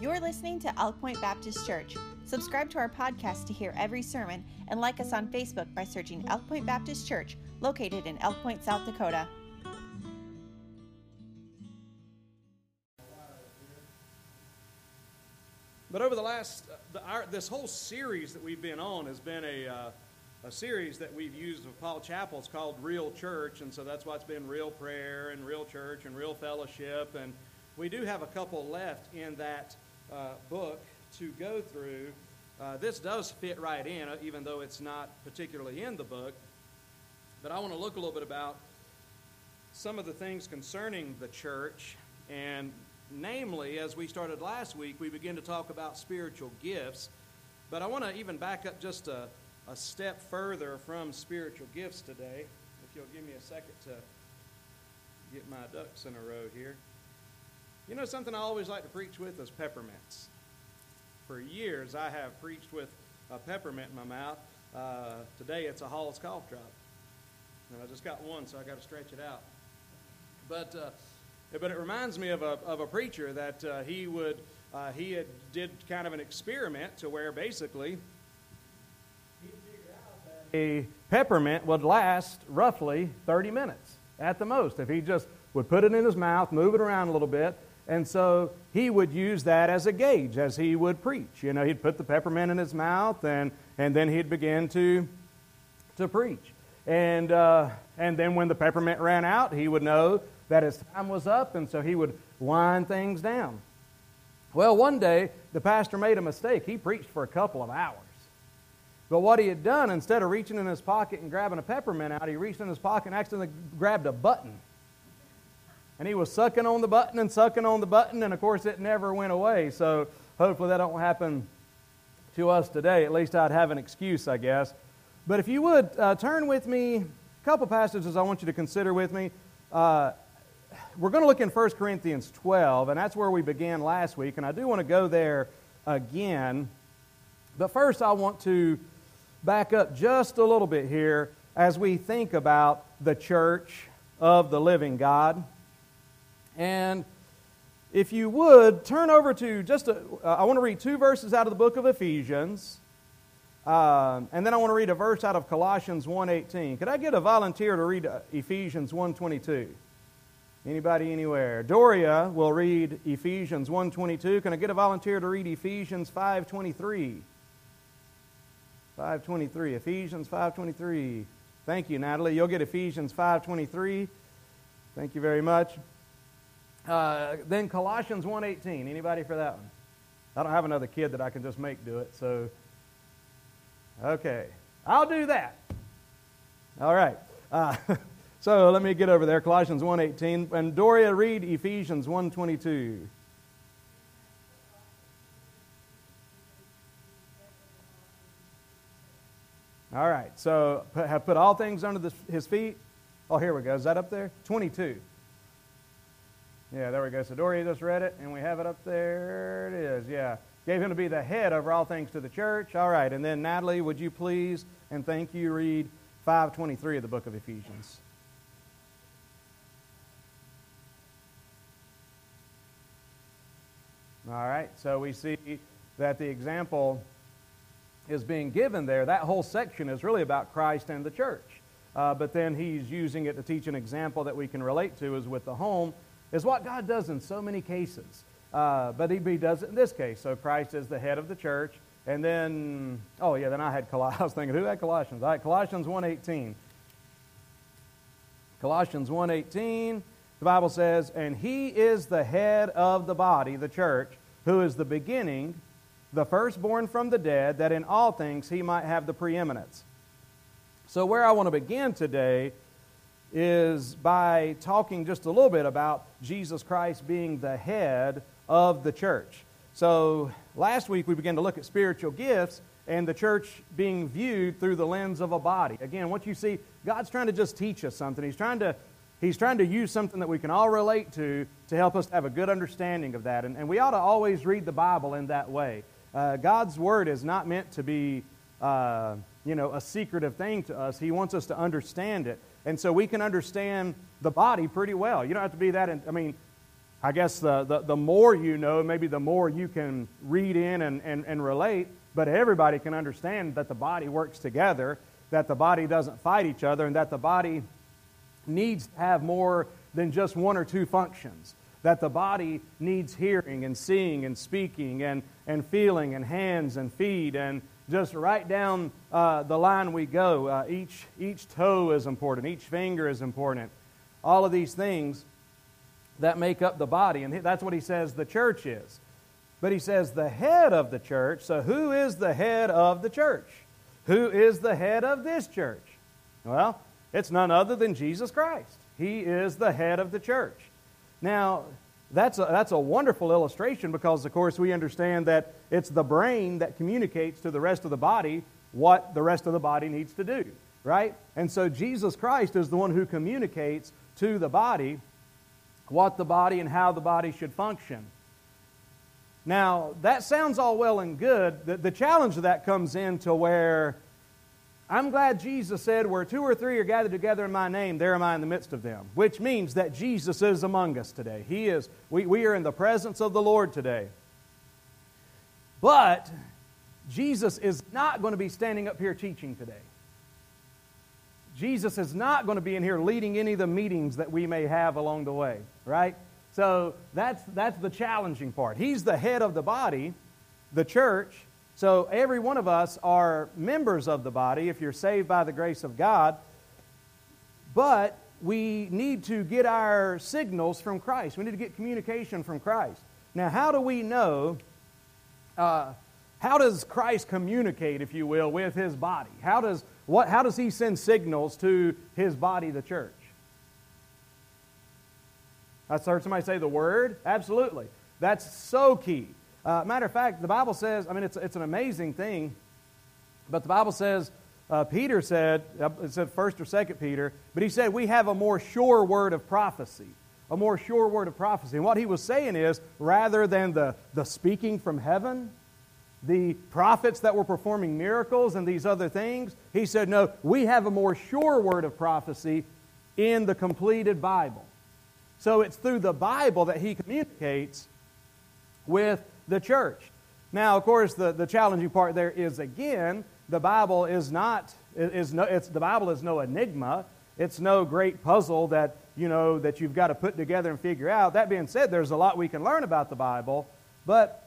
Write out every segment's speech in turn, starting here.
You're listening to Elk Point Baptist Church. Subscribe to our podcast to hear every sermon and like us on Facebook by searching Elk Point Baptist Church, located in Elk Point, South Dakota. But over the last, the, our, this whole series that we've been on has been a, uh, a series that we've used with Paul Chappell. It's called Real Church, and so that's why it's been Real Prayer and Real Church and Real Fellowship. And we do have a couple left in that uh, book to go through. Uh, this does fit right in, uh, even though it's not particularly in the book. But I want to look a little bit about some of the things concerning the church and namely, as we started last week, we begin to talk about spiritual gifts. But I want to even back up just a, a step further from spiritual gifts today. If you'll give me a second to get my ducks in a row here. You know, something I always like to preach with is peppermints. For years, I have preached with a peppermint in my mouth. Uh, today, it's a Hall's cough drop. And I just got one, so I got to stretch it out. But uh, but it reminds me of a, of a preacher that uh, he would, uh, he had, did kind of an experiment to where basically a peppermint would last roughly 30 minutes at the most. If he just would put it in his mouth, move it around a little bit, and so he would use that as a gauge as he would preach. You know, he'd put the peppermint in his mouth, and, and then he'd begin to, to preach. And, uh, and then when the peppermint ran out, he would know that his time was up, and so he would wind things down. Well, one day, the pastor made a mistake. He preached for a couple of hours. But what he had done, instead of reaching in his pocket and grabbing a peppermint out, he reached in his pocket and accidentally grabbed a button. And he was sucking on the button and sucking on the button, and of course, it never went away. So hopefully that don't happen to us today. At least I'd have an excuse, I guess. But if you would uh, turn with me, a couple passages I want you to consider with me. Uh, we're going to look in 1 Corinthians 12, and that's where we began last week, and I do want to go there again. But first, I want to back up just a little bit here as we think about the church of the living God. And if you would, turn over to just, a, uh, I want to read two verses out of the book of Ephesians. Um, and then I want to read a verse out of Colossians 1.18. Could I get a volunteer to read uh, Ephesians 1.22? Anybody anywhere? Doria will read Ephesians 1:22. Can I get a volunteer to read Ephesians 5:23? 5:23. Ephesians 5:23. Thank you, Natalie. You'll get Ephesians 5:23. Thank you very much. Uh, then Colossians 1:18. Anybody for that one? I don't have another kid that I can just make do it, so okay, I'll do that. All right. Uh, So let me get over there. Colossians 1.18. And Doria, read Ephesians 1.22. All right. So have put all things under the, his feet. Oh, here we go. Is that up there? 22. Yeah, there we go. So Dory just read it, and we have it up there. It is, yeah. Gave him to be the head over all things to the church. All right. And then Natalie, would you please, and thank you, read 523 of the book of Ephesians. All right, so we see that the example is being given there. That whole section is really about Christ and the church. Uh, but then he's using it to teach an example that we can relate to is with the home, is what God does in so many cases. Uh, but he, he does it in this case. So Christ is the head of the church. And then, oh yeah, then I had Colossians. I was thinking, who had Colossians? All right, Colossians 1.18. Colossians 1.18. The Bible says, And he is the head of the body, the church, who is the beginning, the firstborn from the dead, that in all things he might have the preeminence. So, where I want to begin today is by talking just a little bit about Jesus Christ being the head of the church. So, last week we began to look at spiritual gifts and the church being viewed through the lens of a body. Again, what you see, God's trying to just teach us something. He's trying to He's trying to use something that we can all relate to to help us have a good understanding of that. And, and we ought to always read the Bible in that way. Uh, God's Word is not meant to be, uh, you know, a secretive thing to us. He wants us to understand it. And so we can understand the body pretty well. You don't have to be that, in, I mean, I guess the, the, the, more you know, maybe the more you can read in and, and, and relate, but everybody can understand that the body works together, that the body doesn't fight each other, and that the body needs to have more than just one or two functions. That the body needs hearing and seeing and speaking and, and feeling and hands and feet and just right down uh, the line we go. Uh, each, each toe is important, each finger is important. All of these things that make up the body. And that's what he says the church is. But he says the head of the church. So, who is the head of the church? Who is the head of this church? Well, it's none other than Jesus Christ. He is the head of the church. Now, that's a, that's a wonderful illustration because, of course, we understand that it's the brain that communicates to the rest of the body what the rest of the body needs to do, right? And so Jesus Christ is the one who communicates to the body what the body and how the body should function. Now, that sounds all well and good. The, the challenge of that comes into where I'm glad Jesus said, Where two or three are gathered together in my name, there am I in the midst of them. Which means that Jesus is among us today. He is, we, we are in the presence of the Lord today. But Jesus is not going to be standing up here teaching today. Jesus is not going to be in here leading any of the meetings that we may have along the way, right? So that's, that's the challenging part. He's the head of the body, the church. So every one of us are members of the body if you're saved by the grace of God. But we need to get our signals from Christ. We need to get communication from Christ. Now, how do we know? Uh, how does Christ communicate, if you will, with his body? How does what, how does he send signals to his body, the church? I heard somebody say the word. Absolutely. That's so key. Uh, matter of fact, the Bible says, I mean, it's, it's an amazing thing, but the Bible says, uh, Peter said, it said first or second Peter, but he said, we have a more sure word of prophecy. A more sure word of prophecy. And what he was saying is, rather than the, the speaking from heaven, the prophets that were performing miracles and these other things. He said, No, we have a more sure word of prophecy in the completed Bible. So it's through the Bible that he communicates with the church. Now, of course, the, the challenging part there is again, the Bible is not, is no, it's, the Bible is no enigma. It's no great puzzle that, you know, that you've got to put together and figure out. That being said, there's a lot we can learn about the Bible, but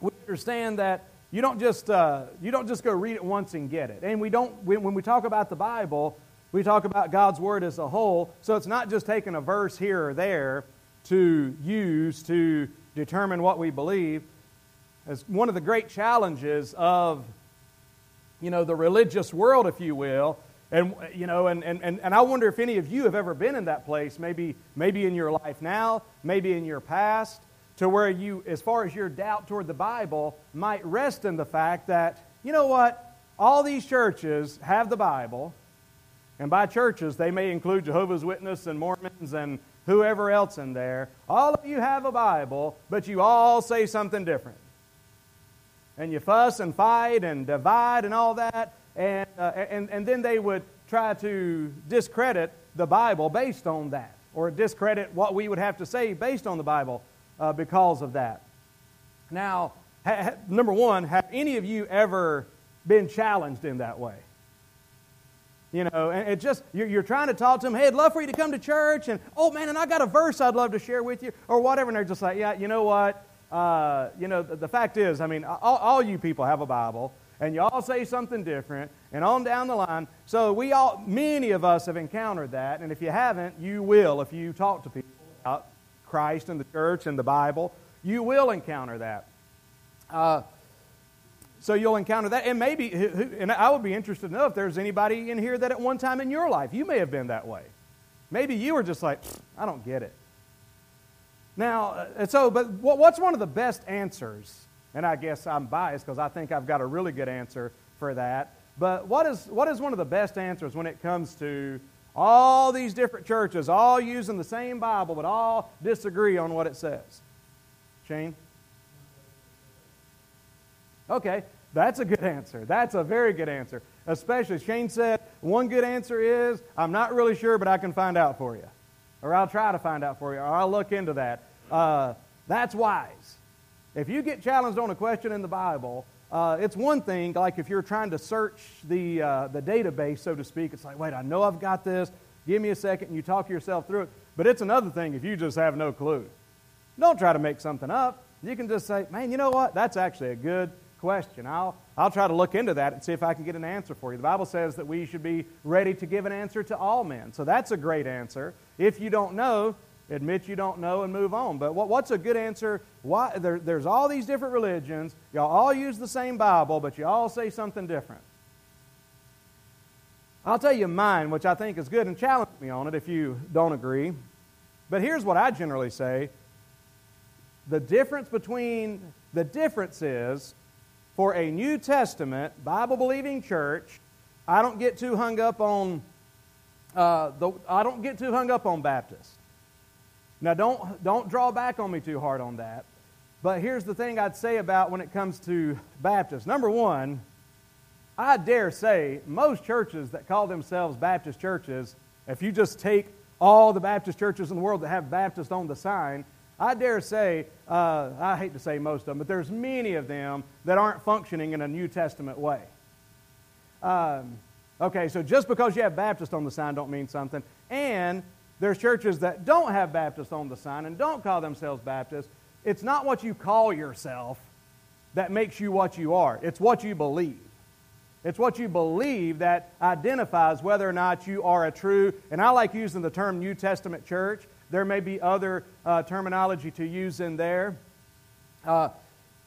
we understand that you don't just uh, you don't just go read it once and get it. And we don't when we talk about the Bible, we talk about God's word as a whole. So it's not just taking a verse here or there to use to determine what we believe. As one of the great challenges of you know the religious world, if you will, and you know, and, and, and I wonder if any of you have ever been in that place, maybe maybe in your life now, maybe in your past, to where you, as far as your doubt toward the Bible, might rest in the fact that, you know what, all these churches have the Bible, and by churches, they may include Jehovah's Witnesses and Mormons and whoever else in there. All of you have a Bible, but you all say something different. And you fuss and fight and divide and all that, and, uh, and, and then they would try to discredit the Bible based on that, or discredit what we would have to say based on the Bible uh, because of that. Now, ha, number one, have any of you ever been challenged in that way? You know, and it just, you're, you're, trying to talk to them, hey, I'd love for you to come to church, and oh man, and I got a verse I'd love to share with you, or whatever, and they're just like, yeah, you know what? Uh, you know, the, the, fact is, I mean, all, all you people have a Bible, and you all say something different, and on down the line. So we all, many of us have encountered that, and if you haven't, you will if you talk to people about Christ and the church and the Bible, you will encounter that. Uh, so you'll encounter that. And maybe, and I would be interested to know if there's anybody in here that at one time in your life you may have been that way. Maybe you were just like, I don't get it. Now, uh, so, but what's one of the best answers? And I guess I'm biased because I think I've got a really good answer for that. But what is, what is one of the best answers when it comes to all these different churches, all using the same Bible, but all disagree on what it says. Shane? Okay, that's a good answer. That's a very good answer. Especially, Shane said, one good answer is, I'm not really sure, but I can find out for you. Or I'll try to find out for you, or I'll look into that. Uh, that's wise. If you get challenged on a question in the Bible, uh, it's one thing, like if you're trying to search the, uh, the database, so to speak, it's like, wait, I know I've got this. Give me a second, and you talk yourself through it. But it's another thing if you just have no clue. Don't try to make something up. You can just say, man, you know what? That's actually a good question. I'll, I'll try to look into that and see if I can get an answer for you. The Bible says that we should be ready to give an answer to all men. So that's a great answer. If you don't know, admit you don't know and move on. But what, what's a good answer? Why, there, there's all these different religions. Y'all all use the same Bible, but you all say something different. I'll tell you mine, which I think is good, and challenge me on it if you don't agree. But here's what I generally say the difference between the difference is for a New Testament Bible believing church, I don't get too hung up on uh, the, I don't get too hung up on Baptist. Now, don't, don't draw back on me too hard on that. But here's the thing I'd say about when it comes to Baptists. Number one, I dare say most churches that call themselves Baptist churches, if you just take all the Baptist churches in the world that have Baptist on the sign, I dare say, uh, I hate to say most of them, but there's many of them that aren't functioning in a New Testament way. Um, okay, so just because you have Baptist on the sign don't mean something. And there's churches that don't have Baptist on the sign and don't call themselves Baptist. It's not what you call yourself that makes you what you are, it's what you believe. It's what you believe that identifies whether or not you are a true, and I like using the term New Testament church. There may be other uh, terminology to use in there. Uh,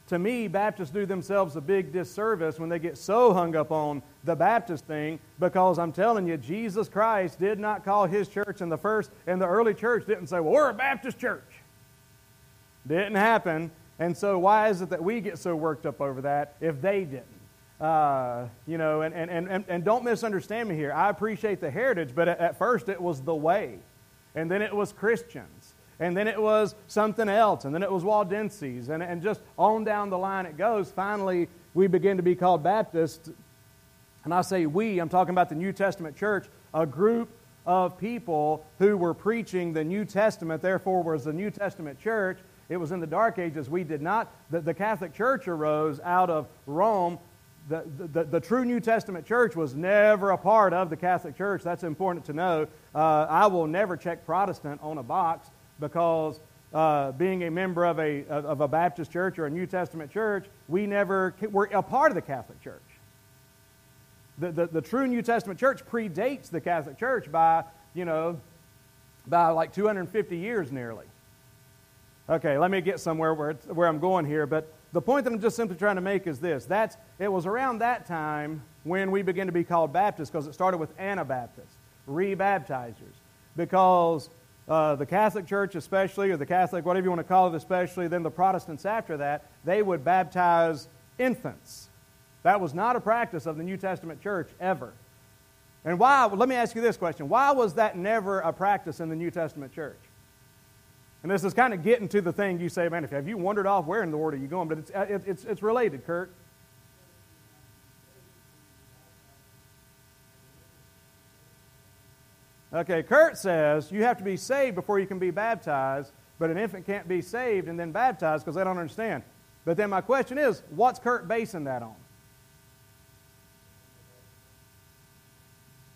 to me, Baptists do themselves a big disservice when they get so hung up on the Baptist thing because I'm telling you, Jesus Christ did not call his church in the first, and the early church didn't say, well, we're a Baptist church. Didn't happen. And so, why is it that we get so worked up over that if they didn't? Uh, you know, and, and, and, and don't misunderstand me here. I appreciate the heritage, but at, at first it was the way. And then it was Christians. And then it was something else. And then it was Waldenses. And, and just on down the line it goes. Finally, we begin to be called Baptists. And I say we, I'm talking about the New Testament church, a group of people who were preaching the New Testament, therefore was the New Testament church. It was in the Dark Ages. We did not, the, the Catholic Church arose out of Rome the, the, the, true New Testament church was never a part of the Catholic Church. That's important to know. Uh, I will never check Protestant on a box because uh, being a member of a, of a Baptist church or a New Testament church, we never were a part of the Catholic Church. The, the, the true New Testament church predates the Catholic Church by, you know, by like 250 years nearly. Okay, let me get somewhere where, where I'm going here. But the point that I'm just simply trying to make is this. That's, it was around that time when we began to be called Baptists because it started with Anabaptists, rebaptizers. Because uh, the Catholic Church, especially, or the Catholic, whatever you want to call it, especially, then the Protestants after that, they would baptize infants. That was not a practice of the New Testament church ever. And why, let me ask you this question why was that never a practice in the New Testament church? And this is kind of getting to the thing you say, man, if have you wandered off, where in the world are you going? But it's, uh, it's, it's related, Kurt. Okay, Kurt says you have to be saved before you can be baptized, but an infant can't be saved and then baptized because they don't understand. But then my question is, what's Kurt basing that on?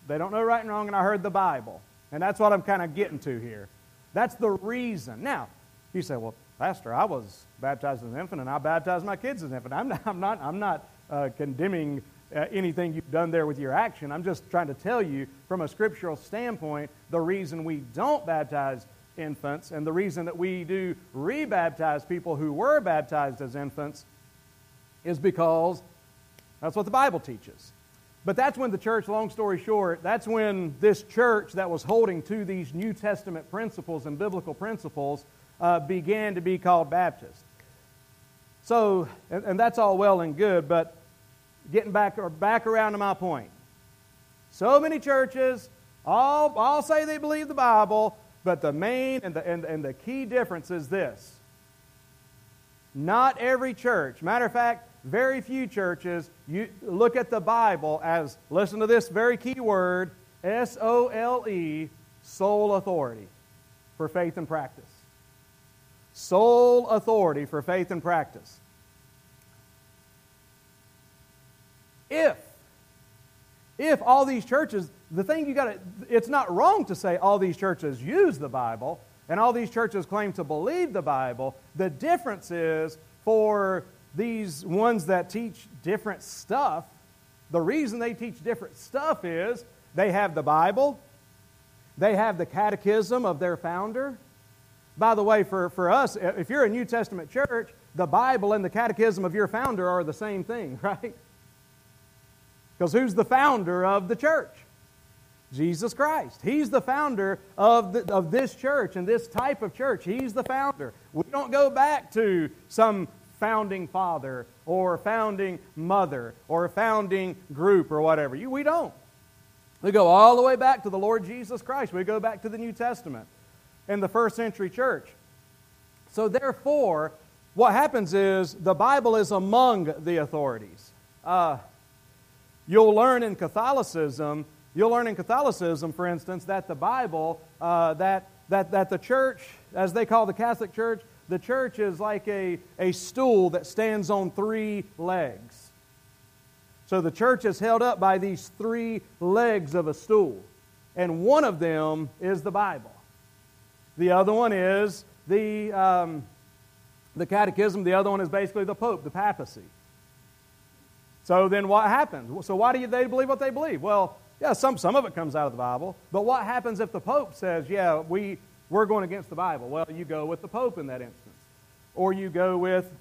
They don't know right and wrong, and I heard the Bible. And that's what I'm kind of getting to here. That's the reason. Now, you say, well, Pastor, I was baptized as an infant and I baptized my kids as an infant. I'm not, I'm not, I'm not uh, condemning uh, anything you've done there with your action. I'm just trying to tell you from a scriptural standpoint the reason we don't baptize infants and the reason that we do rebaptize people who were baptized as infants is because that's what the Bible teaches. But that's when the church, long story short, that's when this church that was holding to these New Testament principles and biblical principles uh, began to be called Baptist. So, and, and, that's all well and good, but getting back, or back around to my point. So many churches all, all say they believe the Bible, but the main and the, and, and the key difference is this. Not every church, matter of fact, very few churches you look at the Bible as, listen to this very key word, S O L E, sole authority for faith and practice. sole authority for faith and practice. If, if all these churches, the thing you got to, it's not wrong to say all these churches use the Bible and all these churches claim to believe the Bible. The difference is for these ones that teach different stuff, the reason they teach different stuff is they have the Bible, they have the catechism of their founder. By the way, for, for us, if you're a New Testament church, the Bible and the catechism of your founder are the same thing, right? Because who's the founder of the church? Jesus Christ. He's the founder of, the, of this church and this type of church. He's the founder. We don't go back to some founding father or founding mother or founding group or whatever. You, we don't. We go all the way back to the Lord Jesus Christ. We go back to the New Testament and the first century church. So, therefore, what happens is the Bible is among the authorities. Uh, you'll learn in Catholicism, you'll learn in Catholicism, for instance, that the Bible, uh, that, that, that the church, as they call the Catholic Church, the church is like a, a stool that stands on three legs. So the church is held up by these three legs of a stool. And one of them is the Bible. The other one is the, um, the catechism. The other one is basically the Pope, the papacy. So then what happens? So why do they believe what they believe? Well, yeah, some, some of it comes out of the Bible. But what happens if the Pope says, yeah, we, we're going against the Bible? Well, you go with the Pope in that instance. Or you go with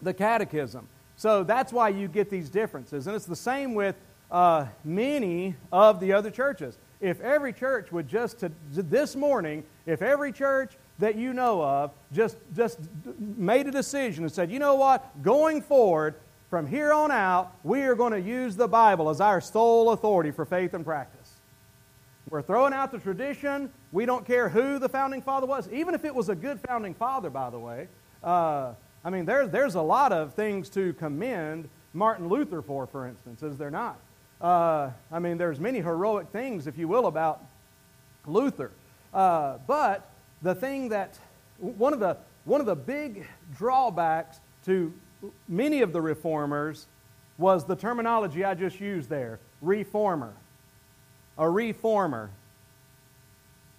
the catechism. So that's why you get these differences. And it's the same with uh, many of the other churches. If every church would just, to, this morning, if every church that you know of just, just made a decision and said, you know what, going forward, from here on out, we are going to use the Bible as our sole authority for faith and practice. We're throwing out the tradition. We don't care who the founding father was, even if it was a good founding father, by the way. Uh, I mean, there's, there's a lot of things to commend Martin Luther for, for instance, is there not? Uh, I mean, there's many heroic things, if you will, about Luther. Uh, but the thing that, one of the, one of the big drawbacks to many of the reformers was the terminology I just used there reformer. A reformer.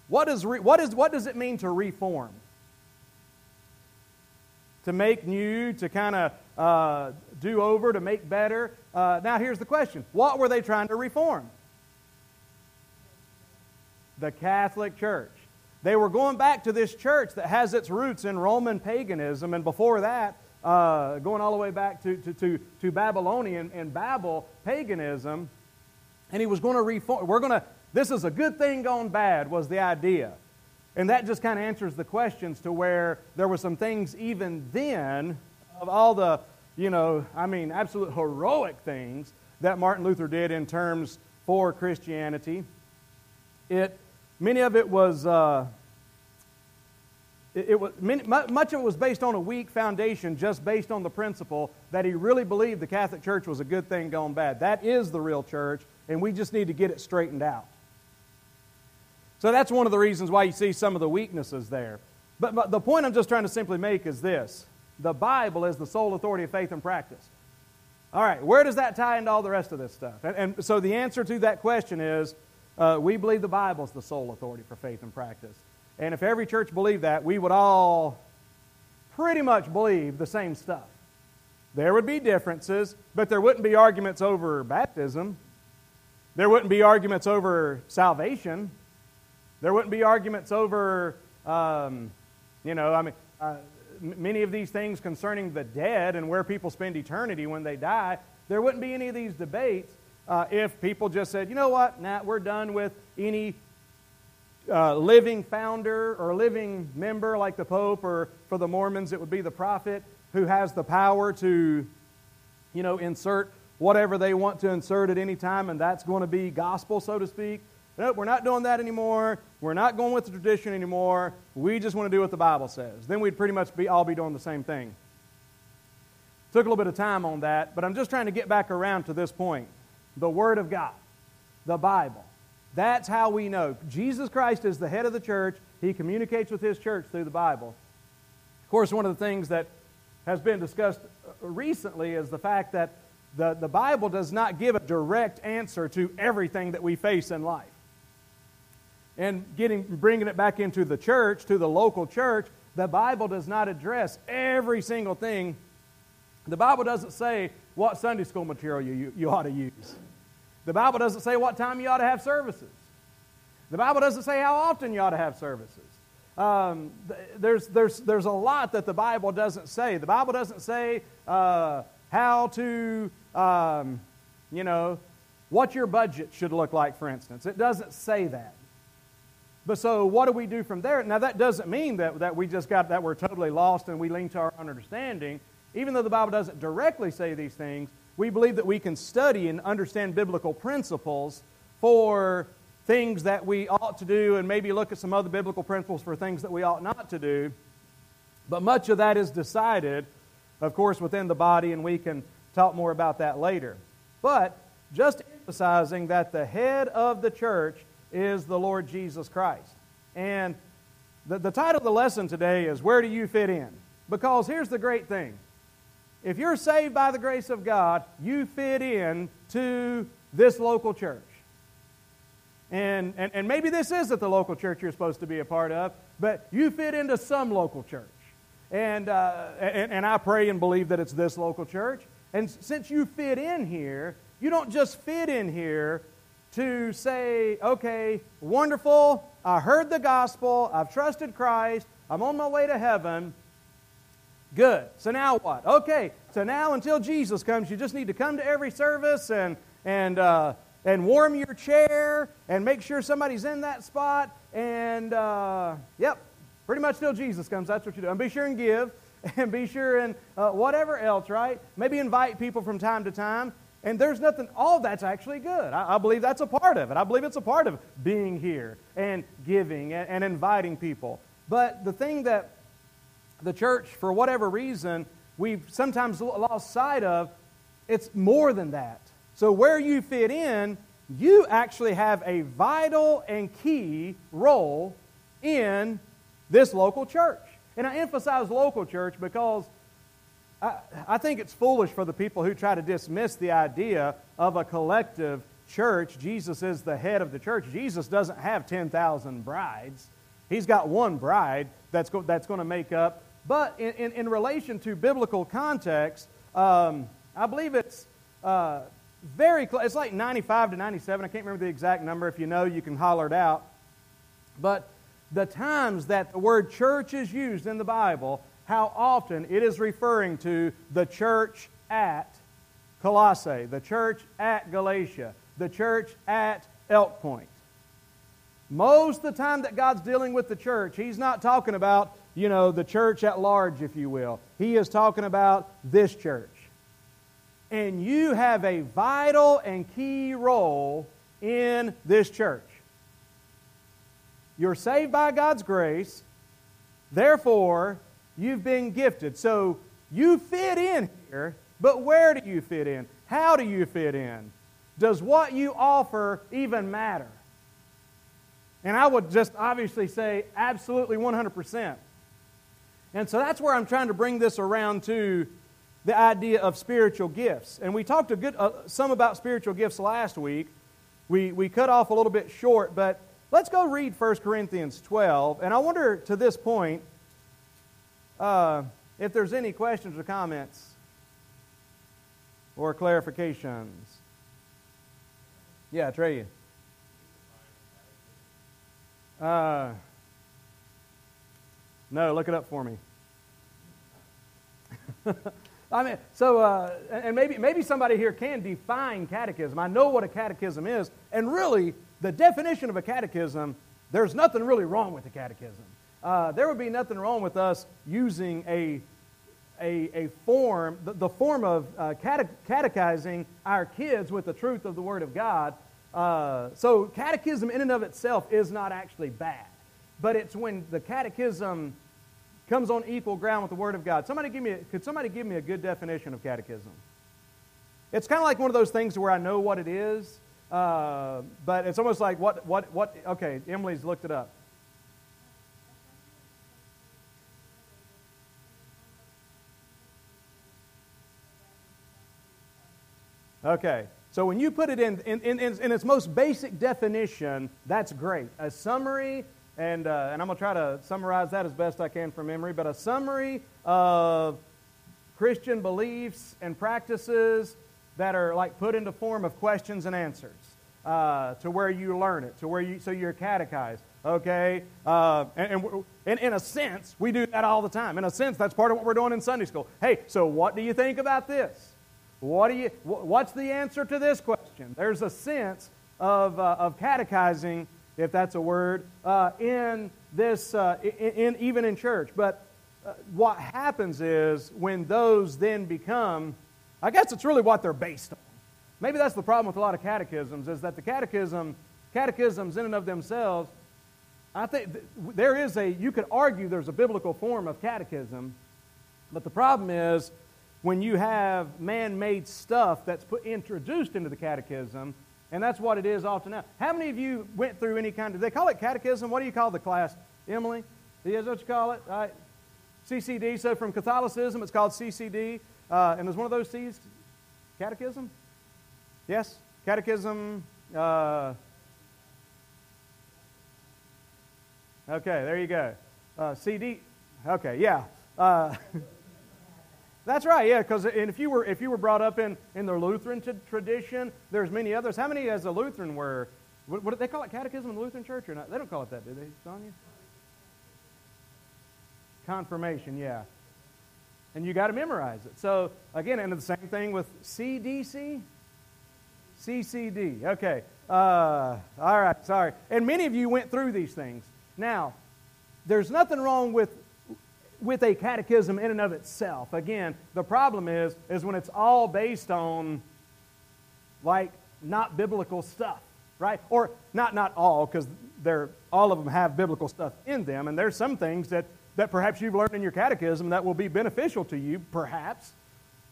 What, is re, what, is, what does it mean to reform? To make new, to kind of uh, do over, to make better. Uh, now, here's the question what were they trying to reform? The Catholic Church. They were going back to this church that has its roots in Roman paganism, and before that, uh, going all the way back to, to, to, to Babylonian and Babel paganism. And he was going to reform. We're going to, this is a good thing gone bad, was the idea. And that just kind of answers the questions to where there were some things even then of all the, you know, I mean, absolute heroic things that Martin Luther did in terms for Christianity. It, many of it was, uh, it, it was many, much of it was based on a weak foundation, just based on the principle that he really believed the Catholic Church was a good thing gone bad. That is the real church, and we just need to get it straightened out. So that's one of the reasons why you see some of the weaknesses there. But, but the point I'm just trying to simply make is this the Bible is the sole authority of faith and practice. All right, where does that tie into all the rest of this stuff? And, and so the answer to that question is uh, we believe the Bible is the sole authority for faith and practice. And if every church believed that, we would all pretty much believe the same stuff. There would be differences, but there wouldn't be arguments over baptism. There wouldn't be arguments over salvation. There wouldn't be arguments over, um, you know, I mean, uh, many of these things concerning the dead and where people spend eternity when they die. There wouldn't be any of these debates uh, if people just said, you know what, nah, we're done with any uh, living founder or living member like the Pope, or for the Mormons, it would be the prophet who has the power to, you know, insert whatever they want to insert at any time, and that's going to be gospel, so to speak. Nope, we're not doing that anymore. We're not going with the tradition anymore. We just want to do what the Bible says. Then we'd pretty much be, all be doing the same thing. Took a little bit of time on that, but I'm just trying to get back around to this point. The Word of God, the Bible. That's how we know. Jesus Christ is the head of the church. He communicates with His church through the Bible. Of course, one of the things that has been discussed uh, recently is the fact that the, the Bible does not give a direct answer to everything that we face in life. And getting, bringing it back into the church, to the local church, the Bible does not address every single thing. The Bible doesn't say what Sunday school material you, you, you ought to use. The Bible doesn't say what time you ought to have services. The Bible doesn't say how often you ought to have services. Um, there's, there's, there's a lot that the Bible doesn't say. The Bible doesn't say uh, how to, um, you know, what your budget should look like, for instance. It doesn't say that. But so what do we do from there? Now, that doesn't mean that, that we just got that we're totally lost and we lean to our own understanding. Even though the Bible doesn't directly say these things, we believe that we can study and understand biblical principles for things that we ought to do and maybe look at some other biblical principles for things that we ought not to do. But much of that is decided, of course, within the body, and we can talk more about that later. But just emphasizing that the head of the church is the Lord Jesus Christ. And the, the title of the lesson today is Where Do You Fit In? Because here's the great thing if you're saved by the grace of God, you fit in to this local church. And, and, and maybe this isn't the local church you're supposed to be a part of, but you fit into some local church. And, uh, and, and I pray and believe that it's this local church. And since you fit in here, you don't just fit in here to say, okay, wonderful, I heard the gospel, I've trusted Christ, I'm on my way to heaven. Good. So now what? Okay, so now until Jesus comes, you just need to come to every service and, and uh, and warm your chair and make sure somebody's in that spot. And, uh, yep, pretty much till Jesus comes, that's what you do. And be sure and give, and be sure and uh, whatever else, right? Maybe invite people from time to time. And there's nothing, all that's actually good. I, I, believe that's a part of it. I believe it's a part of being here and giving and, and inviting people. But the thing that the church, for whatever reason, we've sometimes lost sight of, it's more than that. So, where you fit in, you actually have a vital and key role in this local church. And I emphasize local church because I, I, think it's foolish for the people who try to dismiss the idea of a collective church. Jesus is the head of the church. Jesus doesn't have 10,000 brides, He's got one bride that's, go, that's going to make up. But in, in, in, relation to biblical context, um, I believe it's. Uh, very close. It's like 95 to 97. I can't remember the exact number. If you know, you can holler it out. But the times that the word church is used in the Bible, how often it is referring to the church at Colossae, the church at Galatia, the church at Elk Point. Most of the time that God's dealing with the church, He's not talking about, you know, the church at large, if you will. He is talking about this church and you have a vital and key role in this church. You're saved by God's grace, therefore, you've been gifted. So you fit in here, but where do you fit in? How do you fit in? Does what you offer even matter? And I would just obviously say absolutely 100%. And so that's where I'm trying to bring this around to the idea of spiritual gifts. And we talked a good, uh, some about spiritual gifts last week. We, we cut off a little bit short, but let's go read 1 Corinthians 12. And I wonder to this point uh, if there's any questions or comments or clarifications. Yeah, Trey. Uh, no, look it up for me. I mean, so, uh, and maybe, maybe somebody here can define catechism. I know what a catechism is, and really, the definition of a catechism, there's nothing really wrong with a catechism. Uh, there would be nothing wrong with us using a, a, a form, the, the form of uh, cate- catechizing our kids with the truth of the Word of God. Uh, so, catechism in and of itself is not actually bad. But it's when the catechism comes on equal ground with the Word of God. Somebody give me, a, could somebody give me a good definition of catechism? It's kind of like one of those things where I know what it is, uh, but it's almost like what, what, what, okay, Emily's looked it up. Okay. So when you put it in, in, in, in its most basic definition, that's great. A summary, and, uh, and I'm going to try to summarize that as best I can from memory, but a summary of Christian beliefs and practices that are like put into form of questions and answers uh, to where you learn it, to where you, so you're catechized. Okay? Uh, and, and, and in a sense, we do that all the time. In a sense, that's part of what we're doing in Sunday school. Hey, so what do you think about this? What do you, what's the answer to this question? There's a sense of, uh, of catechizing, if that's a word, uh, in this, uh, in, in, even in church. But uh, what happens is when those then become, I guess it's really what they're based on. Maybe that's the problem with a lot of catechisms, is that the catechism, catechisms in and of themselves, I think there is a, you could argue there's a biblical form of catechism, but the problem is when you have man made stuff that's put, introduced into the catechism, and that's what it is often now. How many of you went through any kind of, they call it catechism? What do you call the class? Emily? Is what you call it? CCD. So from Catholicism, it's called CCD. Uh, and there's one of those C's? Catechism? Yes? Catechism. Uh, okay, there you go. Uh, CD. Okay, yeah. That's right, yeah. Because if you were if you were brought up in, in the Lutheran t- tradition, there's many others. How many as a Lutheran were? What, what they call it? Catechism in the Lutheran Church or not? They don't call it that, do they, Sonia? Confirmation, yeah. And you got to memorize it. So again, and the same thing with CDC, CCD. Okay. Uh, all right. Sorry. And many of you went through these things. Now, there's nothing wrong with with a catechism in and of itself. Again, the problem is is when it's all based on like not biblical stuff, right? Or not not all because they're all of them have biblical stuff in them and there's some things that that perhaps you've learned in your catechism that will be beneficial to you perhaps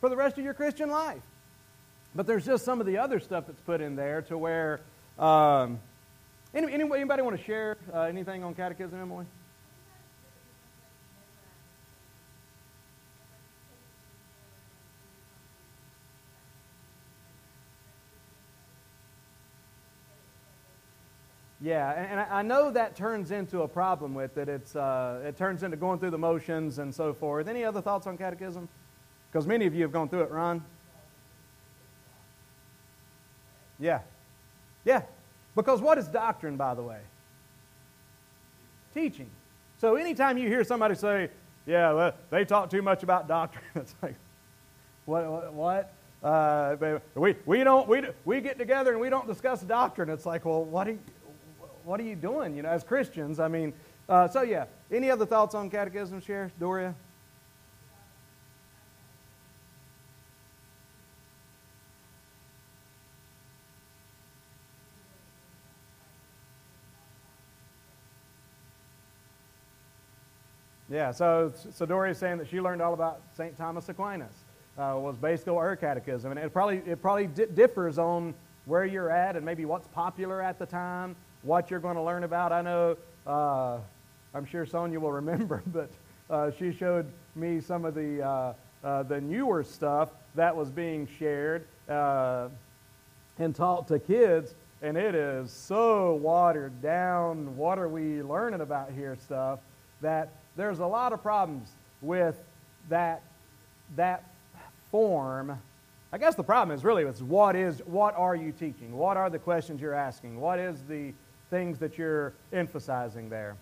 for the rest of your Christian life. But there's just some of the other stuff that's put in there to where um, anybody, anybody want to share uh, anything on catechism, Emily? Yeah, and, I know that turns into a problem with it. It's, uh, it turns into going through the motions and so forth. Any other thoughts on catechism? Because many of you have gone through it, Ron. Yeah. Yeah. Because what is doctrine, by the way? Teaching. So anytime you hear somebody say, yeah, well, they talk too much about doctrine, it's like, what? what? Uh, we, we, don't, we, we get together and we don't discuss doctrine. It's like, well, what do you, what are you doing, you know, as Christians? I mean, uh, so yeah. Any other thoughts on catechism, Sheriff Doria? Yeah, so, so Doria is saying that she learned all about St. Thomas Aquinas, uh, was basically her catechism. And it probably, it probably di- differs on where you're at and maybe what's popular at the time what you're going to learn about. I know, uh, I'm sure Sonia will remember, but uh, she showed me some of the, uh, uh the newer stuff that was being shared uh, and taught to kids, and it is so watered down, what are we learning about here stuff, that there's a lot of problems with that, that form I guess the problem is really is what is what are you teaching? What are the questions you're asking? What is the things that you're emphasizing there.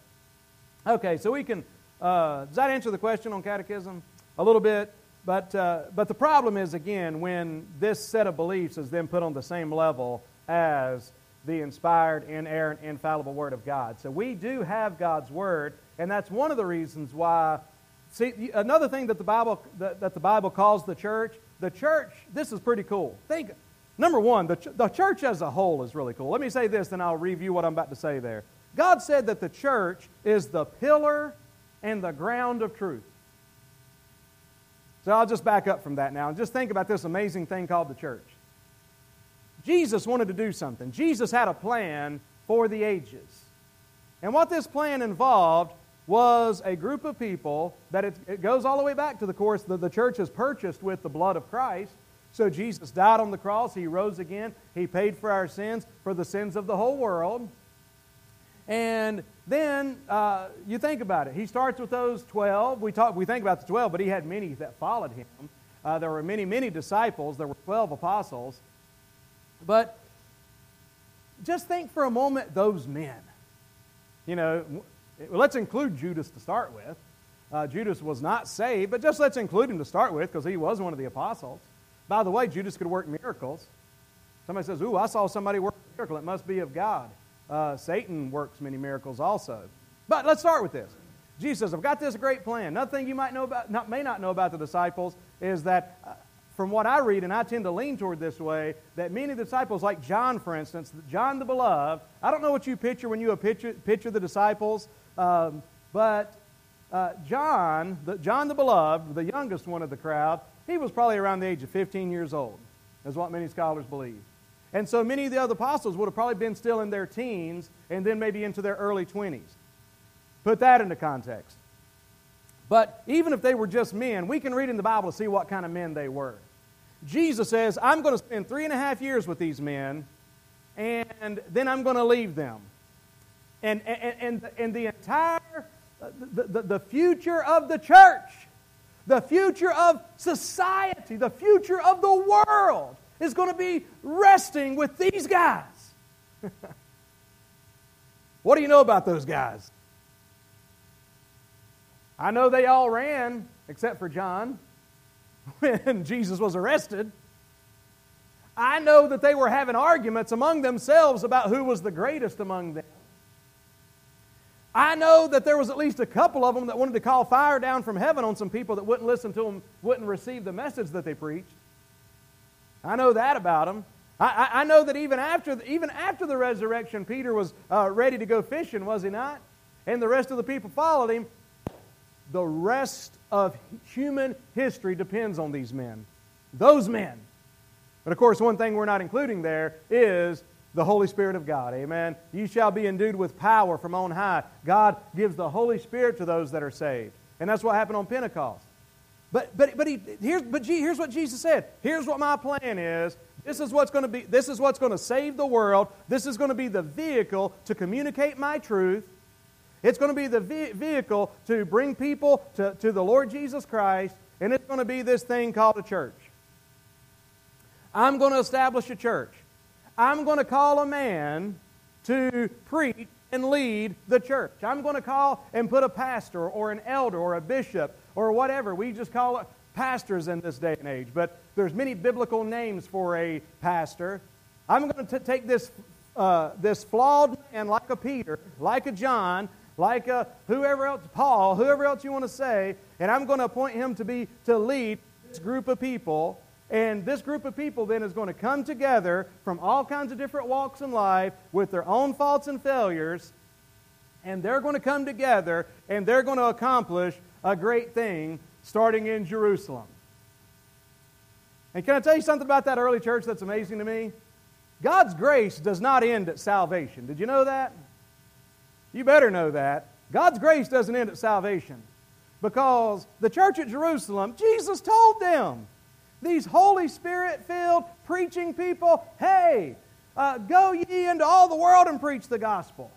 Okay, so we can, uh, does that answer the question on catechism? A little bit. But, uh, but the problem is, again, when this set of beliefs is then put on the same level as the inspired, inerrant, infallible Word of God. So we do have God's Word, and that's one of the reasons why. See, another thing that the Bible that, that the Bible calls the church, the church. This is pretty cool. Think Number one, the, ch- the church as a whole is really cool. Let me say this, then I'll review what I'm about to say there. God said that the church is the pillar and the ground of truth. So I'll just back up from that now and just think about this amazing thing called the church. Jesus wanted to do something. Jesus had a plan for the ages. And what this plan involved was a group of people that it, it goes all the way back to the course that the church is purchased with the blood of Christ So Jesus died on the cross. He rose again. He paid for our sins, for the sins of the whole world. And then uh, you think about it. He starts with those 12. We, talk, we think about the 12, but he had many that followed him. Uh, there were many, many disciples. There were 12 apostles. But just think for a moment those men. You know, let's include Judas to start with. Uh, Judas was not saved, but just let's include him to start with because he was one of the apostles. By the way, Judas could work miracles. Somebody says, Ooh, I saw somebody work a miracle. It must be of God. Uh, Satan works many miracles also. But let's start with this. Jesus says, I've got this great plan. Another thing you might know about, not, may not know about the disciples is that, uh, from what I read, and I tend to lean toward this way, that many disciples, like John, for instance, John the Beloved, I don't know what you picture when you picture, picture the disciples, um, but uh, John, the, John the Beloved, the youngest one of the crowd, he was probably around the age of 15 years old, is what many scholars believe. And so many of the other apostles would have probably been still in their teens and then maybe into their early 20s. Put that into context. But even if they were just men, we can read in the Bible to see what kind of men they were. Jesus says, I'm going to spend three and a half years with these men, and then I'm going to leave them. And, and, and, and the entire, the, the, the future of the church, the future of society, the future of the world is going to be resting with these guys. what do you know about those guys? I know they all ran, except for John, when Jesus was arrested. I know that they were having arguments among themselves about who was the greatest among them. I know that there was at least a couple of them that wanted to call fire down from heaven on some people that wouldn't listen to them, wouldn't receive the message that they preached. I know that about them. I, I, I know that even after, the, even after the resurrection, Peter was uh, ready to go fishing, was he not? And the rest of the people followed him. The rest of human history depends on these men. Those men. But of course, one thing we're not including there is the Holy Spirit of God. Amen. You shall be endued with power from on high. God gives the Holy Spirit to those that are saved. And that's what happened on Pentecost. But, but, but, he, here's, but here's what Jesus said. Here's what my plan is. This is what's going to be, this is what's going to save the world. This is going to be the vehicle to communicate my truth. It's going to be the ve- vehicle to bring people to, to the Lord Jesus Christ. And it's going to be this thing called a church. I'm going to establish a church. I'm going to call a man to preach and lead the church. I'm going to call and put a pastor or an elder or a bishop or whatever. We just call it pastors in this day and age, but there's many biblical names for a pastor. I'm going to take this, uh, this flawed man like a Peter, like a John, like a whoever else, Paul, whoever else you want to say, and I'm going to appoint him to be to lead this group of people. And this group of people then is going to come together from all kinds of different walks in life with their own faults and failures, and they're going to come together and they're going to accomplish a great thing starting in Jerusalem. And can I tell you something about that early church that's amazing to me? God's grace does not end at salvation. Did you know that? You better know that. God's grace doesn't end at salvation. Because the church at Jerusalem, Jesus told them, these Holy Spirit filled preaching people, hey, uh, go ye into all the world and preach the gospel.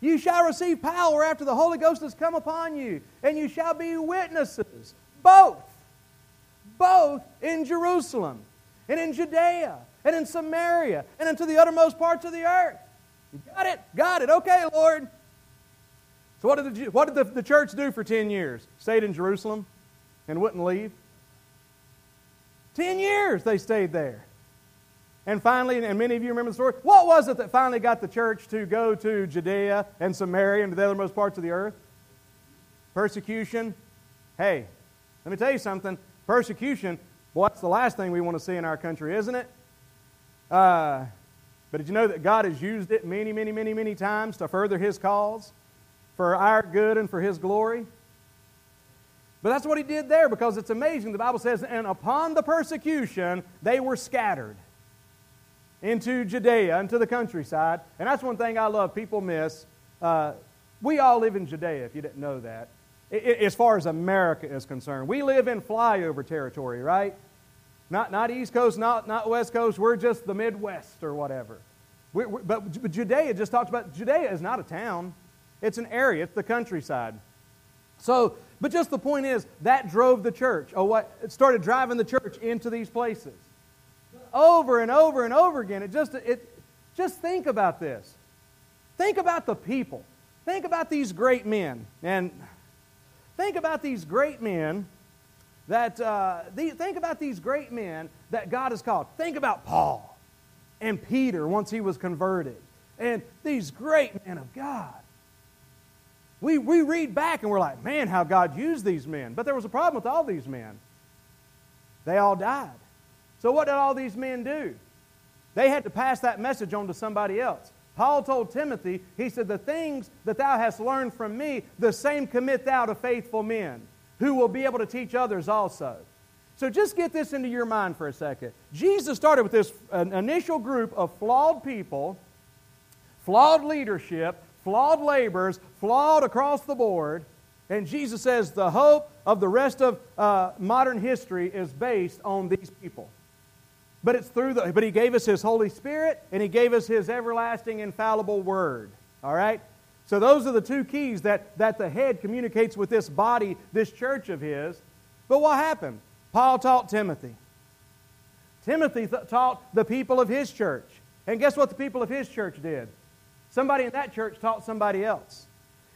You shall receive power after the Holy Ghost has come upon you, and you shall be witnesses, both, both in Jerusalem and in Judea and in Samaria and into the uttermost parts of the earth. You got it? Got it. Okay, Lord. So, what did, the, what did the, the church do for 10 years? Stayed in Jerusalem and wouldn't leave? 10 years they stayed there. And finally, and many of you remember the story, what was it that finally got the church to go to Judea and Samaria and to the othermost parts of the earth? Persecution. Hey, let me tell you something. Persecution, boy, that's the last thing we want to see in our country, isn't it? Uh, but did you know that God has used it many, many, many, many times to further His cause, for our good and for His glory? But that's what He did there because it's amazing. The Bible says, and upon the persecution, they were scattered into Judea, into the countryside. And that's one thing I love people miss. Uh, we all live in Judea, if you didn't know that, it, as far as America is concerned. We live in flyover territory, right? Not, not East Coast, not, not West Coast. We're just the Midwest or whatever. we we but, but Judea just talks about Judea is not a town, it's an area, it's the countryside. So, but just the point is, that drove the church. Oh, what? It started driving the church into these places. Over and over and over again. It just, it, just think about this. Think about the people. Think about these great men. And think about these great men that, uh, the, think about these great men that God has called. Think about Paul and Peter once he was converted. And these great men of God. We, we read back and we're like, man, how God used these men. But there was a problem with all these men. They all died. So, what did all these men do? They had to pass that message on to somebody else. Paul told Timothy, he said, The things that thou hast learned from me, the same commit thou to faithful men, who will be able to teach others also. So just get this into your mind for a second. Jesus started with this initial group of flawed people, flawed leadership, flawed laborers, flawed across the board. And Jesus says the hope of the rest of uh, modern history is based on these people. But it's through the, but He gave us His Holy Spirit and He gave us His everlasting, infallible Word. All right? So those are the two keys that, that the head communicates with this body, this church of His. But what happened? Paul taught Timothy. Timothy th- taught the people of his church. And guess what the people of his church did? Somebody in that church taught somebody else.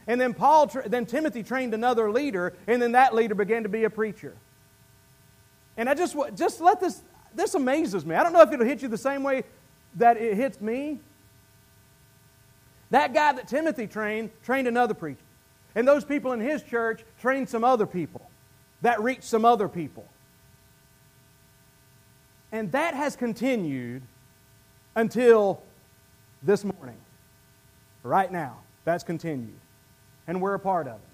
And then Paul, then Timothy trained another leader, and then that leader began to be a preacher. And I just, just let this, this amazes me. I don't know if it'll hit you the same way that it hits me. That guy that Timothy trained, trained another preacher. And those people in his church trained some other people that reached some other people. And that has continued until this morning. Right now, that's continued. And we're a part of it.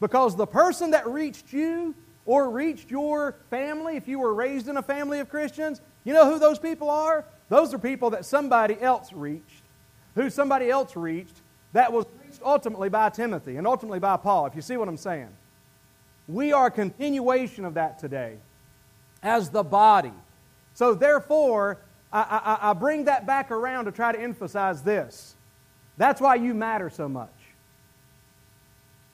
Because the person that reached you or reached your family, if you were raised in a family of Christians, you know who those people are? Those are people that somebody else reached, who somebody else reached, that was reached ultimately by Timothy and ultimately by Paul, if you see what I'm saying. We are a continuation of that today as the body. So, therefore, I, I, I bring that back around to try to emphasize this. That's why you matter so much.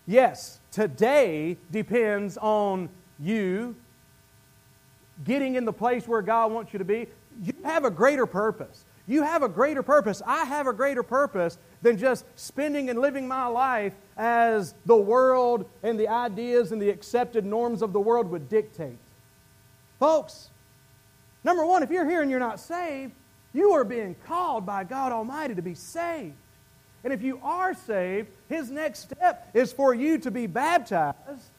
Yes, today depends on you getting in the place where God wants you to be. You have a greater purpose. You have a greater purpose. I have a greater purpose than just spending and living my life as the world and the ideas and the accepted norms of the world would dictate. Folks, number one, if you're here and you're not saved, you are being called by God Almighty to be saved. And if you are saved, his next step is for you to be baptized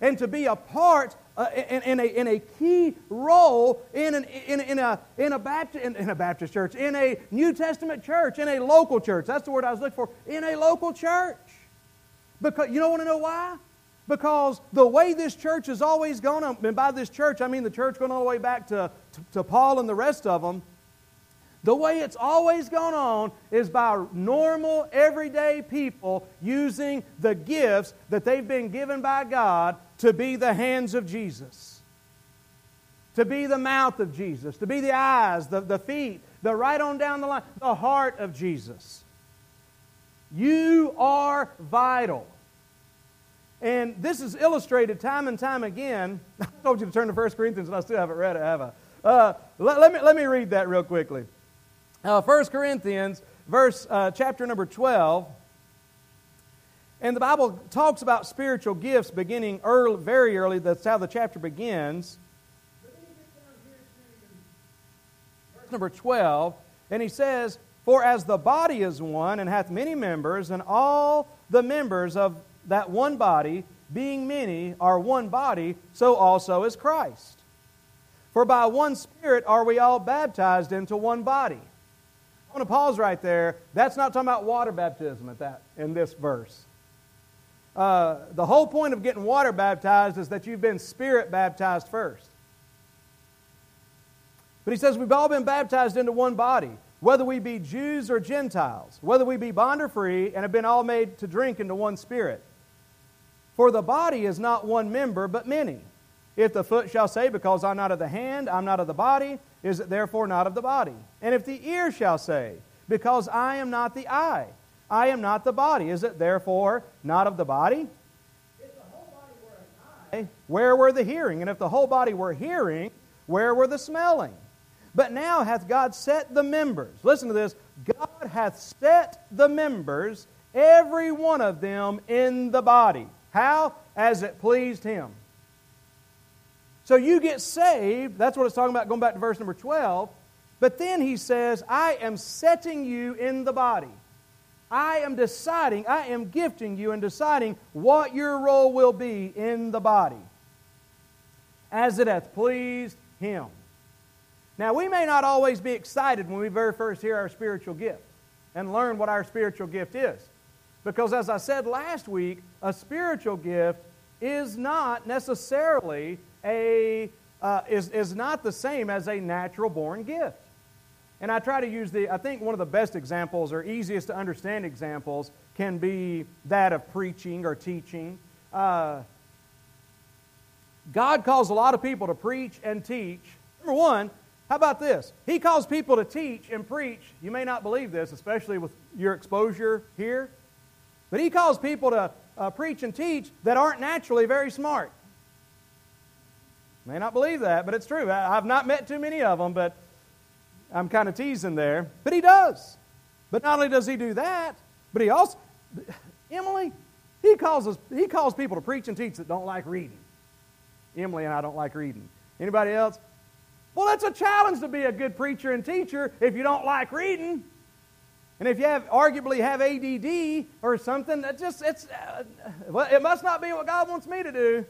and to be a part uh, in, in, a, in a key role in, an, in, in, a, in, a Baptist, in, in a Baptist church, in a New Testament church, in a local church. That's the word I was looking for. In a local church. Because you don't want to know why? Because the way this church has always gone, and by this church I mean the church going all the way back to, to, to Paul and the rest of them, the way it's always gone on is by normal, everyday people using the gifts that they've been given by God to be the hands of Jesus, to be the mouth of Jesus, to be the eyes, the, the feet, the right on down the line, the heart of Jesus. You are vital. And this is illustrated time and time again. I told you to turn to 1 Corinthians, and I still haven't read it, have I? Uh, let, let, me, let me read that real quickly. Uh, 1 Corinthians, verse uh, chapter number 12. And the Bible talks about spiritual gifts beginning early, very early. That's how the chapter begins. Verse number 12. And he says, For as the body is one and hath many members, and all the members of that one body, being many, are one body, so also is Christ. For by one Spirit are we all baptized into one body. I want to pause right there. That's not talking about water baptism at that in this verse. Uh, the whole point of getting water baptized is that you've been spirit baptized first. But he says we've all been baptized into one body, whether we be Jews or Gentiles, whether we be bond or free, and have been all made to drink into one spirit. For the body is not one member, but many. If the foot shall say, Because I'm not of the hand, I'm not of the body, is it therefore not of the body? And if the ear shall say, Because I am not the eye, I am not the body, is it therefore not of the body? If the whole body were an eye, where were the hearing? And if the whole body were hearing, where were the smelling? But now hath God set the members. Listen to this. God hath set the members, every one of them, in the body. How? As it pleased him. So you get saved. That's what it's talking about, going back to verse number 12. But then he says, I am setting you in the body. I am deciding, I am gifting you and deciding what your role will be in the body as it hath pleased him. Now, we may not always be excited when we very first hear our spiritual gift and learn what our spiritual gift is. Because, as I said last week, a spiritual gift is not necessarily a, uh, is, is not the same as a natural born gift. And I try to use the, I think one of the best examples or easiest to understand examples can be that of preaching or teaching. Uh, God calls a lot of people to preach and teach. Number one, how about this? He calls people to teach and preach. You may not believe this, especially with your exposure here, but He calls people to uh, preach and teach that aren't naturally very smart. May not believe that, but it's true. I, have not met too many of them, but I'm kind of teasing there. But he does. But not only does he do that, but he also, Emily, he calls, us, he calls people to preach and teach that don't like reading. Emily and I don't like reading. Anybody else? Well, that's a challenge to be a good preacher and teacher if you don't like reading. And if you have arguably have ADD or something, that just it's uh, well, it must not be what God wants me to do.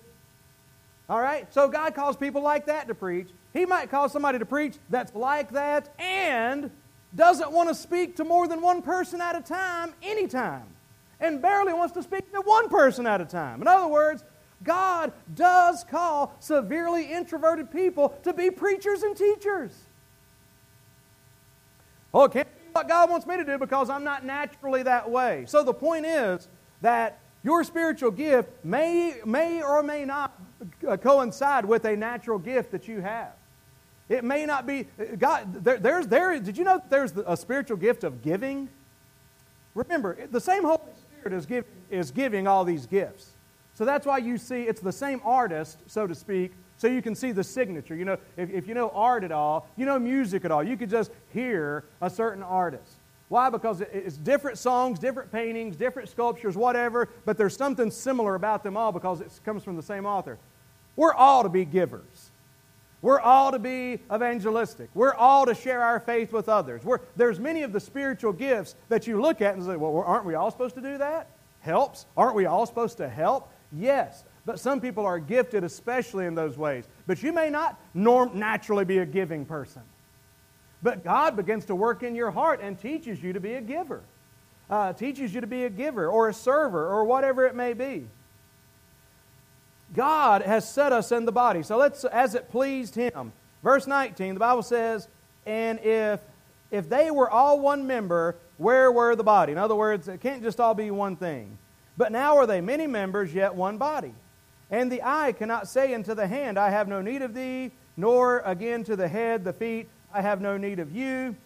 All right? So God calls people like that to preach. He might call somebody to preach that's like that and doesn't want to speak to more than one person at a time anytime and barely wants to speak to one person at a time. In other words, God does call severely introverted people to be preachers and teachers. Oh, it can't be what God wants me to do because I'm not naturally that way. So the point is that your spiritual gift may, may or may not Uh, coincide with a natural gift that you have. It may not be, uh, God, there, there's, there, did you know there's a spiritual gift of giving? Remember, the same Holy Spirit is, give, is giving all these gifts. So that's why you see it's the same artist, so to speak, so you can see the signature. You know, if, if you know art at all, you know music at all, you could just hear a certain artist. Why? Because it's different songs, different paintings, different sculptures, whatever, but there's something similar about them all because it comes from the same author. We're all to be givers. We're all to be evangelistic. We're all to share our faith with others. We're, there's many of the spiritual gifts that you look at and say, well, aren't we all supposed to do that? Helps? Aren't we all supposed to help? Yes. But some people are gifted especially in those ways. But you may not norm, naturally be a giving person. But God begins to work in your heart and teaches you to be a giver, uh, teaches you to be a giver or a server or whatever it may be. God has set us in the body. So let's, as it pleased Him. Verse 19, the Bible says, and if, if they were all one member, where were the body? In other words, it can't just all be one thing. But now are they many members, yet one body. And the eye cannot say unto the hand, I have no need of thee, nor again to the head, the feet, I have no need of you.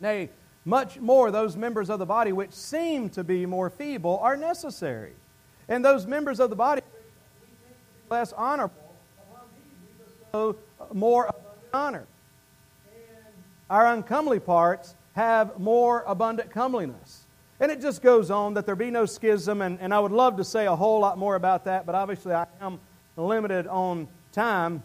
Nay, much more those members of the body which seem to be more feeble are necessary. And those members of the body less honorable, bestow more honor. And our uncomely parts have more abundant comeliness. And it just goes on that there be no schism, and, and I would love to say a whole lot more about that, but obviously I am limited on time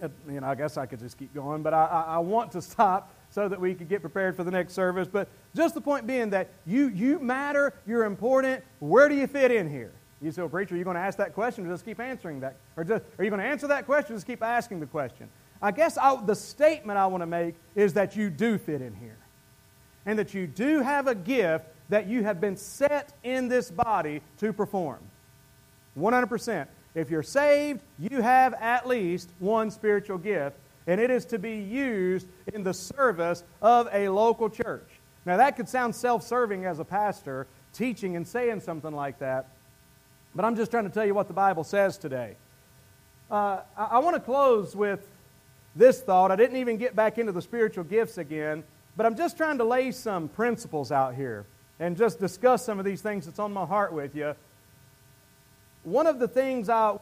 you know, I guess I could just keep going, but I, I, want to stop so that we could get prepared for the next service. But just the point being that you, you matter, you're important. Where do you fit in here? You say, well, preacher, are you going to ask that question or just keep answering that? Or just, are you going to answer that question just keep asking the question? I guess I, the statement I want to make is that you do fit in here. And that you do have a gift that you have been set in this body to perform. 100%. If you're saved, you have at least one spiritual gift, and it is to be used in the service of a local church. Now, that could sound self serving as a pastor, teaching and saying something like that, but I'm just trying to tell you what the Bible says today. uh, I, I want to close with this thought. I didn't even get back into the spiritual gifts again, but I'm just trying to lay some principles out here and just discuss some of these things that's on my heart with you. One of the things I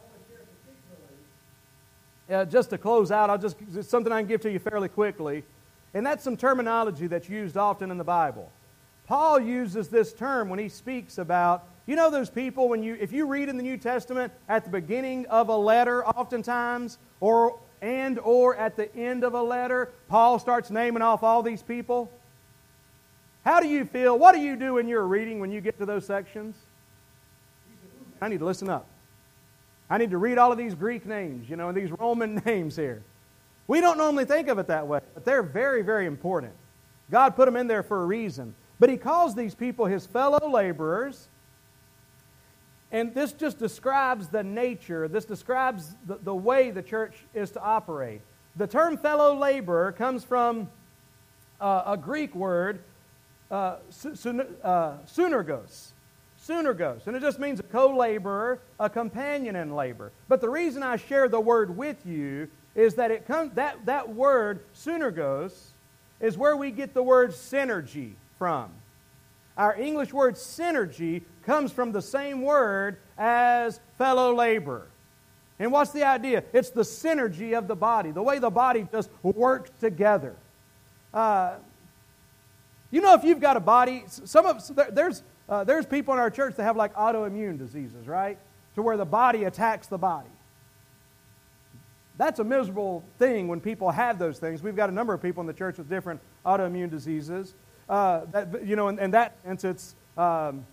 uh, just to close out, I'll just it's something I can give to you fairly quickly, and that's some terminology that's used often in the Bible. Paul uses this term when he speaks about you know those people when you if you read in the New Testament at the beginning of a letter oftentimes or and or at the end of a letter Paul starts naming off all these people? How do you feel? What do you do in your reading when you get to those sections I need to listen up I need to read all of these Greek names you know and these Roman names here we don't normally think of it that way but they're very very important God put them in there for a reason but he calls these people his fellow laborers and this just describes the nature, this describes the, the way the church is to operate. The term fellow laborer comes from uh, a Greek word, uh, uh, sunergos. Sunergos. And it just means a co laborer, a companion in labor. But the reason I share the word with you is that it comes, that, that word, sunergos, is where we get the word synergy from. Our English word synergy comes from the same word as fellow labor. And what's the idea? It's the synergy of the body, the way the body just works together. Uh, you know, if you've got a body, some of there's uh, there's people in our church that have like autoimmune diseases, right? To where the body attacks the body. That's a miserable thing when people have those things. We've got a number of people in the church with different autoimmune diseases. Uh, that, you know, in, in that sense, it's um,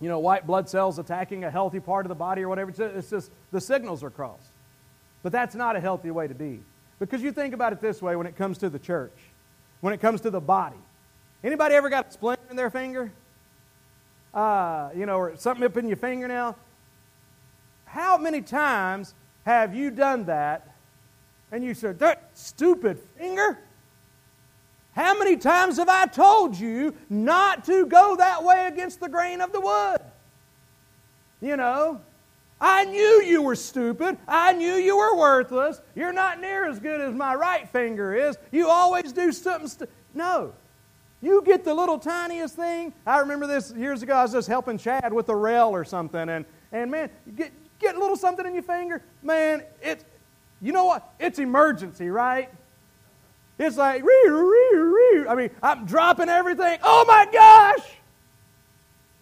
you know, white blood cells attacking a healthy part of the body or whatever. It's just the signals are crossed. But that's not a healthy way to be. Because you think about it this way when it comes to the church, when it comes to the body. Anybody ever got a splinter in their finger? Uh, you know, or something up in your fingernail? How many times have you done that and you said, that stupid finger? How many times have I told you not to go that way against the grain of the wood? You know, I knew you were stupid. I knew you were worthless. You're not near as good as my right finger is. You always do something. St-. No. You get the little tiniest thing. I remember this years ago. I was just helping Chad with a rail or something, and, and man, get, get a little something in your finger. Man, it's, you know what? It's emergency, right? It's like, I mean, I'm dropping everything. Oh my gosh!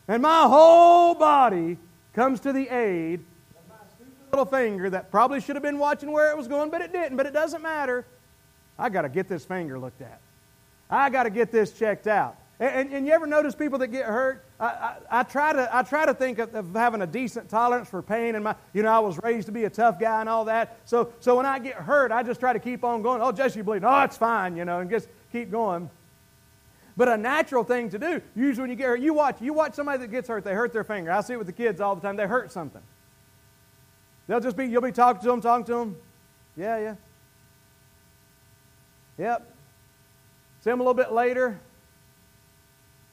And my whole body comes to the aid of my little finger that probably should have been watching where it was going, but it didn't. But it doesn't matter. I got to get this finger looked at. I got to get this checked out. And, and, you ever notice people that get hurt? I, I, I, try to, I try to think of, of, having a decent tolerance for pain. And my, you know, I was raised to be a tough guy and all that. So, so when I get hurt, I just try to keep on going. Oh, Jesse, you bleeding? Oh, it's fine, you know, and just keep going. But a natural thing to do, usually when you get hurt, you watch, you watch somebody that gets hurt, they hurt their finger. I see it with the kids all the time. They hurt something. They'll just be, you'll be talking to them, talking to them. Yeah, yeah. Yep. See them a little bit later.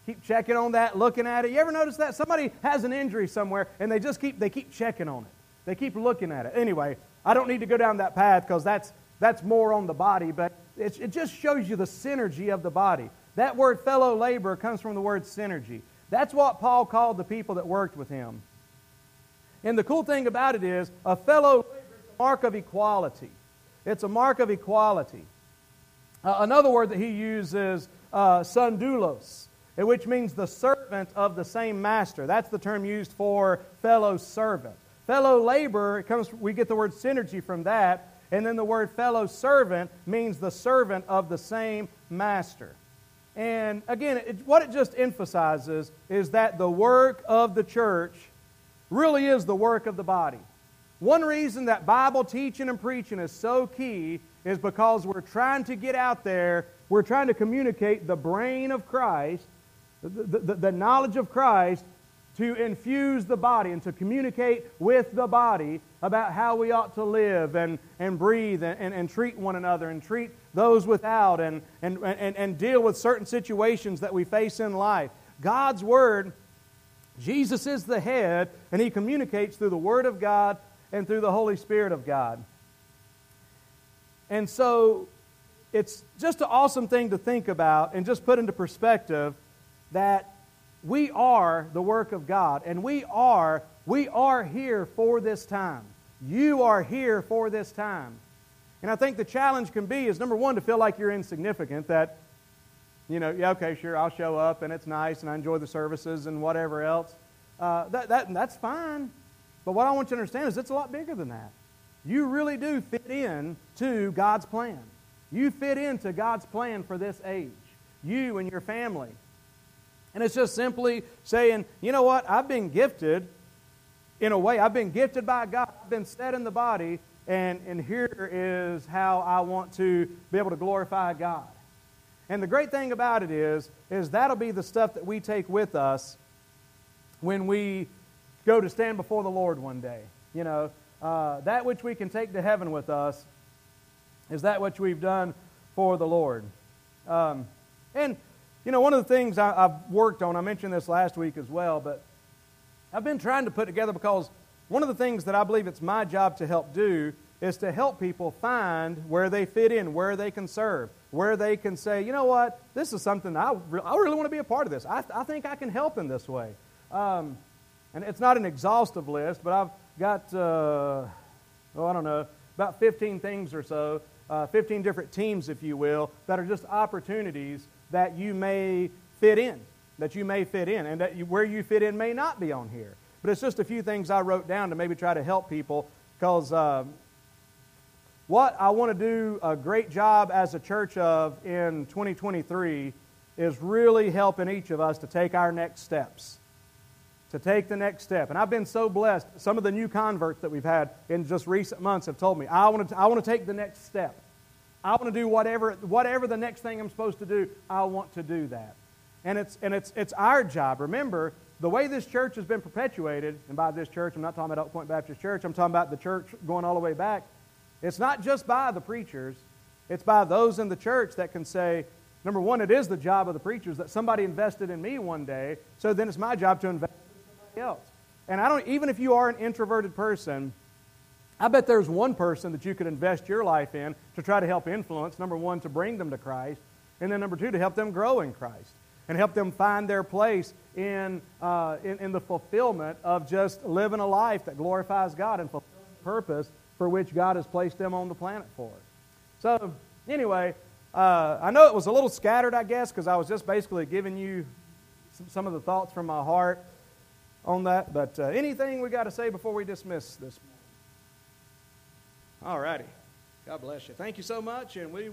Keep checking on that, looking at it. You ever notice that? Somebody has an injury somewhere and they just keep, they keep checking on it. They keep looking at it. Anyway, I don't need to go down that path because that's, that's more on the body, but it, it just shows you the synergy of the body. That word fellow labor comes from the word synergy. That's what Paul called the people that worked with him. And the cool thing about it is, a fellow is a mark of equality. It's a mark of equality. Uh, another word that he uses, uh, sundoulos which means the servant of the same master. That's the term used for fellow servant. Fellow labor, it comes, we get the word synergy from that. And then the word fellow servant means the servant of the same master. And again, it, what it just emphasizes is that the work of the church really is the work of the body. One reason that Bible teaching and preaching is so key is because we're trying to get out there, we're trying to communicate the brain of Christ the, the, the knowledge of Christ to infuse the body and to communicate with the body about how we ought to live and, and breathe and, and, and treat one another and treat those without and, and, and, and deal with certain situations that we face in life. God's Word, Jesus is the head, and He communicates through the Word of God and through the Holy Spirit of God. And so it's just an awesome thing to think about and just put into perspective that we are the work of God and we are we are here for this time. You are here for this time. And I think the challenge can be is number one to feel like you're insignificant that you know, yeah, okay, sure, I'll show up and it's nice and I enjoy the services and whatever else. Uh, that, that, that's fine. But what I want you to understand is it's a lot bigger than that. You really do fit in to God's plan. You fit into God's plan for this age. You and your family. And it's just simply saying, you know what? I've been gifted in a way. I've been gifted by God. I've been set in the body. And, and here is how I want to be able to glorify God. And the great thing about it is, is that'll be the stuff that we take with us when we go to stand before the Lord one day. You know, uh, that which we can take to heaven with us is that which we've done for the Lord. Um, and, you know, one of the things I, I've worked on, I mentioned this last week as well, but I've been trying to put together because one of the things that I believe it's my job to help do is to help people find where they fit in, where they can serve, where they can say, you know what, this is something I, re- I really want to be a part of this. I, I think I can help in this way. Um, and it's not an exhaustive list, but I've got, uh, oh, I don't know, about 15 things or so, uh, 15 different teams, if you will, that are just opportunities that you may fit in, that you may fit in, and that you, where you fit in may not be on here. But it's just a few things I wrote down to maybe try to help people because uh, what I want to do a great job as a church of in 2023 is really helping each of us to take our next steps to take the next step. And I've been so blessed. Some of the new converts that we've had in just recent months have told me, I want to, I want to take the next step. I want to do whatever, whatever the next thing I'm supposed to do, I want to do that. And it's, and it's, it's our job. Remember, the way this church has been perpetuated, and by this church, I'm not talking about Elk Point Baptist Church, I'm talking about the church going all the way back. It's not just by the preachers, it's by those in the church that can say, number one, it is the job of the preachers that somebody invested in me one day, so then it's my job to invest else. And I don't, even if you are an introverted person, I bet there's one person that you could invest your life in to try to help influence. Number one, to bring them to Christ. And then number two, to help them grow in Christ and help them find their place in, uh, in, in, the fulfillment of just living a life that glorifies God and fulfilling the purpose for which God has placed them on the planet for. So, anyway, uh, I know it was a little scattered, I guess, because I was just basically giving you some, some of the thoughts from my heart on that. But uh, anything we got to say before we dismiss this? All righty. God bless you. Thank you so much, and we